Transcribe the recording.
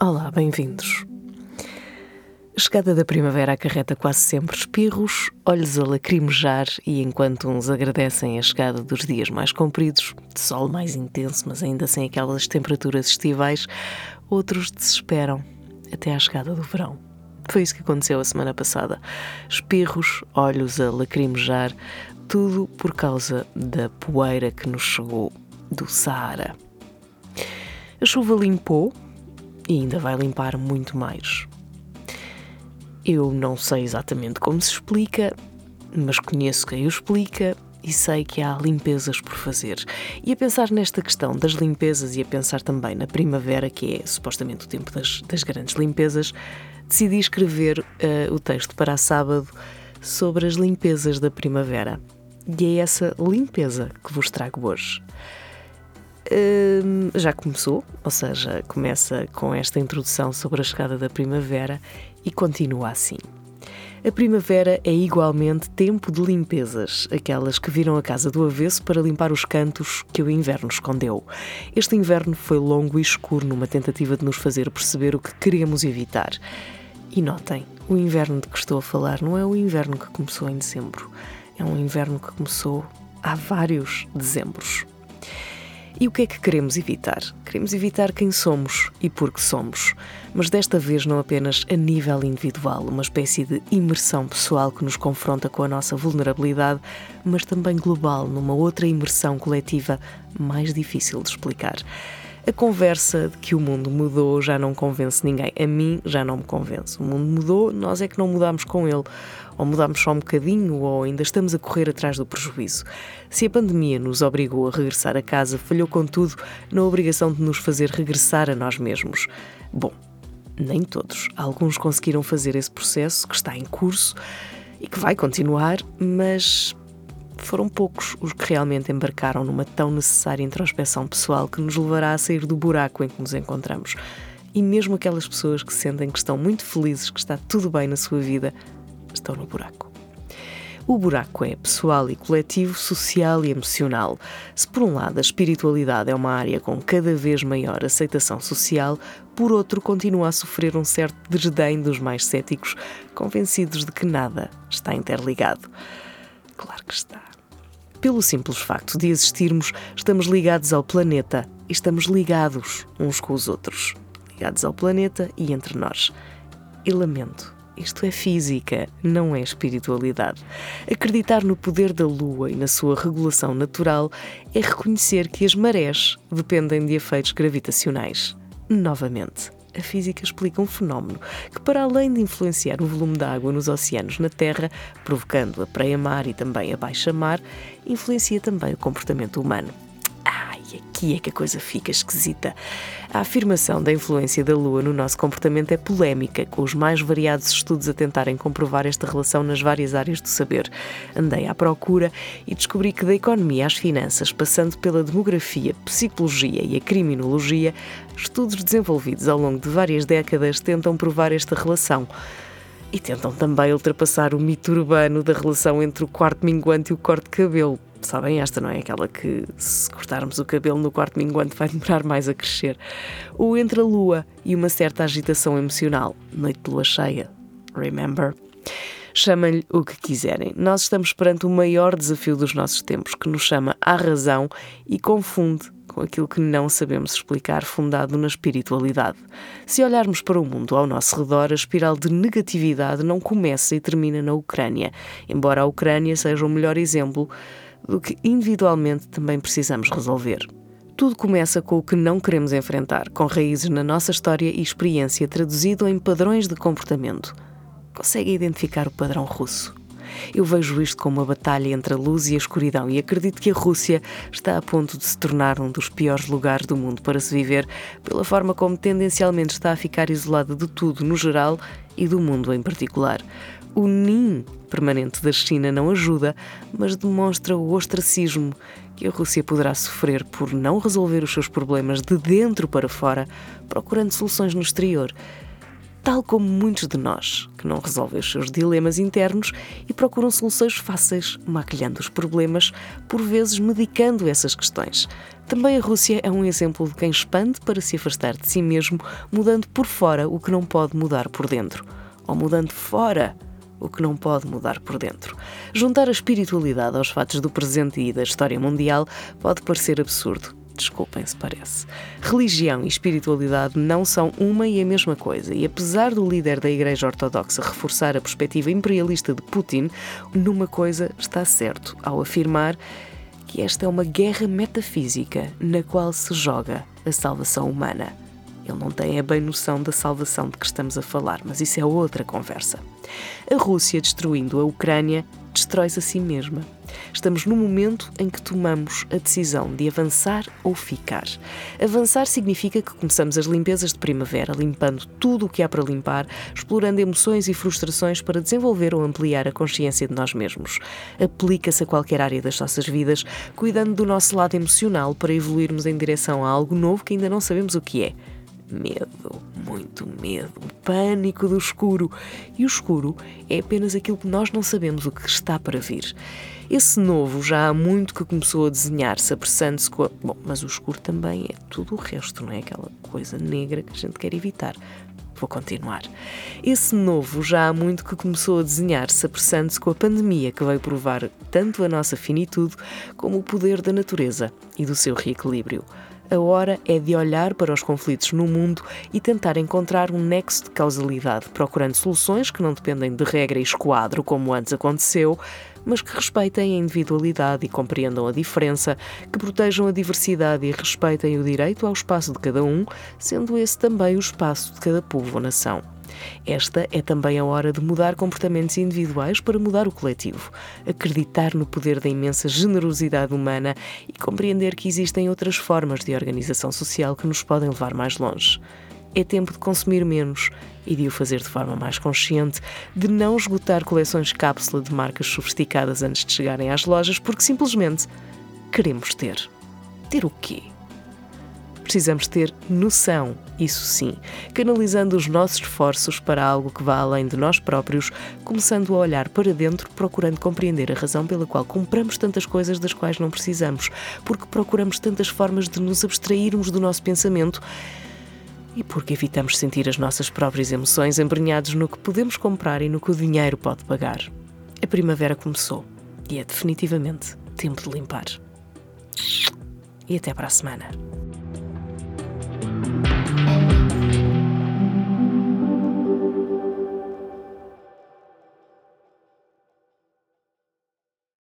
Olá, bem-vindos. A chegada da primavera acarreta quase sempre espirros, olhos a lacrimejar e enquanto uns agradecem a chegada dos dias mais compridos, de sol mais intenso, mas ainda sem aquelas temperaturas estivais, outros desesperam até à chegada do verão. Foi isso que aconteceu a semana passada. Espirros, olhos a lacrimejar, tudo por causa da poeira que nos chegou do Saara. A chuva limpou e ainda vai limpar muito mais. Eu não sei exatamente como se explica, mas conheço quem o explica e sei que há limpezas por fazer. E a pensar nesta questão das limpezas e a pensar também na primavera, que é supostamente o tempo das, das grandes limpezas, decidi escrever uh, o texto para sábado sobre as limpezas da primavera. E é essa limpeza que vos trago hoje. Uh, já começou, ou seja, começa com esta introdução sobre a chegada da primavera e continua assim. A primavera é igualmente tempo de limpezas, aquelas que viram a casa do avesso para limpar os cantos que o inverno escondeu. Este inverno foi longo e escuro numa tentativa de nos fazer perceber o que queríamos evitar. E notem, o inverno de que estou a falar não é o inverno que começou em dezembro, é um inverno que começou há vários dezembros. E o que é que queremos evitar? Queremos evitar quem somos e por que somos, mas desta vez não apenas a nível individual, uma espécie de imersão pessoal que nos confronta com a nossa vulnerabilidade, mas também global, numa outra imersão coletiva mais difícil de explicar. A conversa de que o mundo mudou já não convence ninguém. A mim já não me convence. O mundo mudou, nós é que não mudamos com ele. Ou mudamos só um bocadinho, ou ainda estamos a correr atrás do prejuízo. Se a pandemia nos obrigou a regressar a casa, falhou, contudo, na obrigação de nos fazer regressar a nós mesmos. Bom, nem todos. Alguns conseguiram fazer esse processo que está em curso e que vai continuar, mas foram poucos os que realmente embarcaram numa tão necessária introspeção pessoal que nos levará a sair do buraco em que nos encontramos. E mesmo aquelas pessoas que sentem que estão muito felizes, que está tudo bem na sua vida, estão no buraco. O buraco é pessoal e coletivo, social e emocional. Se por um lado a espiritualidade é uma área com cada vez maior aceitação social, por outro continua a sofrer um certo desdém dos mais céticos, convencidos de que nada está interligado. Claro que está. Pelo simples facto de existirmos, estamos ligados ao planeta e estamos ligados uns com os outros. Ligados ao planeta e entre nós. E lamento, isto é física, não é espiritualidade. Acreditar no poder da Lua e na sua regulação natural é reconhecer que as marés dependem de efeitos gravitacionais. Novamente, a física explica um fenómeno que, para além de influenciar o volume da água nos oceanos na Terra, provocando a praia-mar e também a baixa-mar, influencia também o comportamento humano. Ai, aqui é que a coisa fica esquisita. A afirmação da influência da Lua no nosso comportamento é polémica, com os mais variados estudos a tentarem comprovar esta relação nas várias áreas do saber. Andei à procura e descobri que da economia às finanças, passando pela demografia, psicologia e a criminologia, estudos desenvolvidos ao longo de várias décadas tentam provar esta relação. E tentam também ultrapassar o mito urbano da relação entre o quarto minguante e o corte de cabelo, Sabem esta, não é? Aquela que, se cortarmos o cabelo no quarto minguante, vai demorar mais a crescer. O entre a lua e uma certa agitação emocional. Noite de lua cheia. Remember? Chamem-lhe o que quiserem. Nós estamos perante o maior desafio dos nossos tempos, que nos chama à razão e confunde com aquilo que não sabemos explicar, fundado na espiritualidade. Se olharmos para o mundo ao nosso redor, a espiral de negatividade não começa e termina na Ucrânia, embora a Ucrânia seja o melhor exemplo do que individualmente também precisamos resolver. Tudo começa com o que não queremos enfrentar, com raízes na nossa história e experiência traduzido em padrões de comportamento. Consegue identificar o padrão russo? Eu vejo isto como uma batalha entre a luz e a escuridão e acredito que a Rússia está a ponto de se tornar um dos piores lugares do mundo para se viver, pela forma como tendencialmente está a ficar isolada de tudo no geral e do mundo em particular. O NIM permanente da China não ajuda, mas demonstra o ostracismo que a Rússia poderá sofrer por não resolver os seus problemas de dentro para fora, procurando soluções no exterior. tal como muitos de nós, que não resolvem os seus dilemas internos e procuram soluções fáceis, maquilhando os problemas, por vezes medicando essas questões. Também a Rússia é um exemplo de quem expande para se afastar de si mesmo, mudando por fora o que não pode mudar por dentro. Ou mudando fora o que não pode mudar por dentro. Juntar a espiritualidade aos fatos do presente e da história mundial pode parecer absurdo. Desculpem se parece. Religião e espiritualidade não são uma e a mesma coisa, e apesar do líder da Igreja Ortodoxa reforçar a perspectiva imperialista de Putin, numa coisa está certo ao afirmar que esta é uma guerra metafísica na qual se joga a salvação humana. Ele não tem a bem noção da salvação de que estamos a falar, mas isso é outra conversa. A Rússia, destruindo a Ucrânia, destrói-se a si mesma. Estamos no momento em que tomamos a decisão de avançar ou ficar. Avançar significa que começamos as limpezas de primavera, limpando tudo o que há para limpar, explorando emoções e frustrações para desenvolver ou ampliar a consciência de nós mesmos. Aplica-se a qualquer área das nossas vidas, cuidando do nosso lado emocional para evoluirmos em direção a algo novo que ainda não sabemos o que é medo, muito medo, pânico do escuro. E o escuro é apenas aquilo que nós não sabemos o que está para vir. Esse novo já há muito que começou a desenhar-se, apressando-se com a... Bom, mas o escuro também é tudo o resto, não é? Aquela coisa negra que a gente quer evitar. Vou continuar. Esse novo já há muito que começou a desenhar-se, apressando-se com a pandemia que veio provar tanto a nossa finitude como o poder da natureza e do seu reequilíbrio. A hora é de olhar para os conflitos no mundo e tentar encontrar um nexo de causalidade, procurando soluções que não dependem de regra e esquadro, como antes aconteceu, mas que respeitem a individualidade e compreendam a diferença, que protejam a diversidade e respeitem o direito ao espaço de cada um, sendo esse também o espaço de cada povo ou nação. Esta é também a hora de mudar comportamentos individuais para mudar o coletivo, acreditar no poder da imensa generosidade humana e compreender que existem outras formas de organização social que nos podem levar mais longe. É tempo de consumir menos e de o fazer de forma mais consciente, de não esgotar coleções cápsula de marcas sofisticadas antes de chegarem às lojas, porque simplesmente queremos ter. Ter o quê? Precisamos ter noção, isso sim, canalizando os nossos esforços para algo que vá além de nós próprios, começando a olhar para dentro, procurando compreender a razão pela qual compramos tantas coisas das quais não precisamos, porque procuramos tantas formas de nos abstrairmos do nosso pensamento e porque evitamos sentir as nossas próprias emoções embrenhados no que podemos comprar e no que o dinheiro pode pagar. A primavera começou e é definitivamente tempo de limpar. E até para a semana.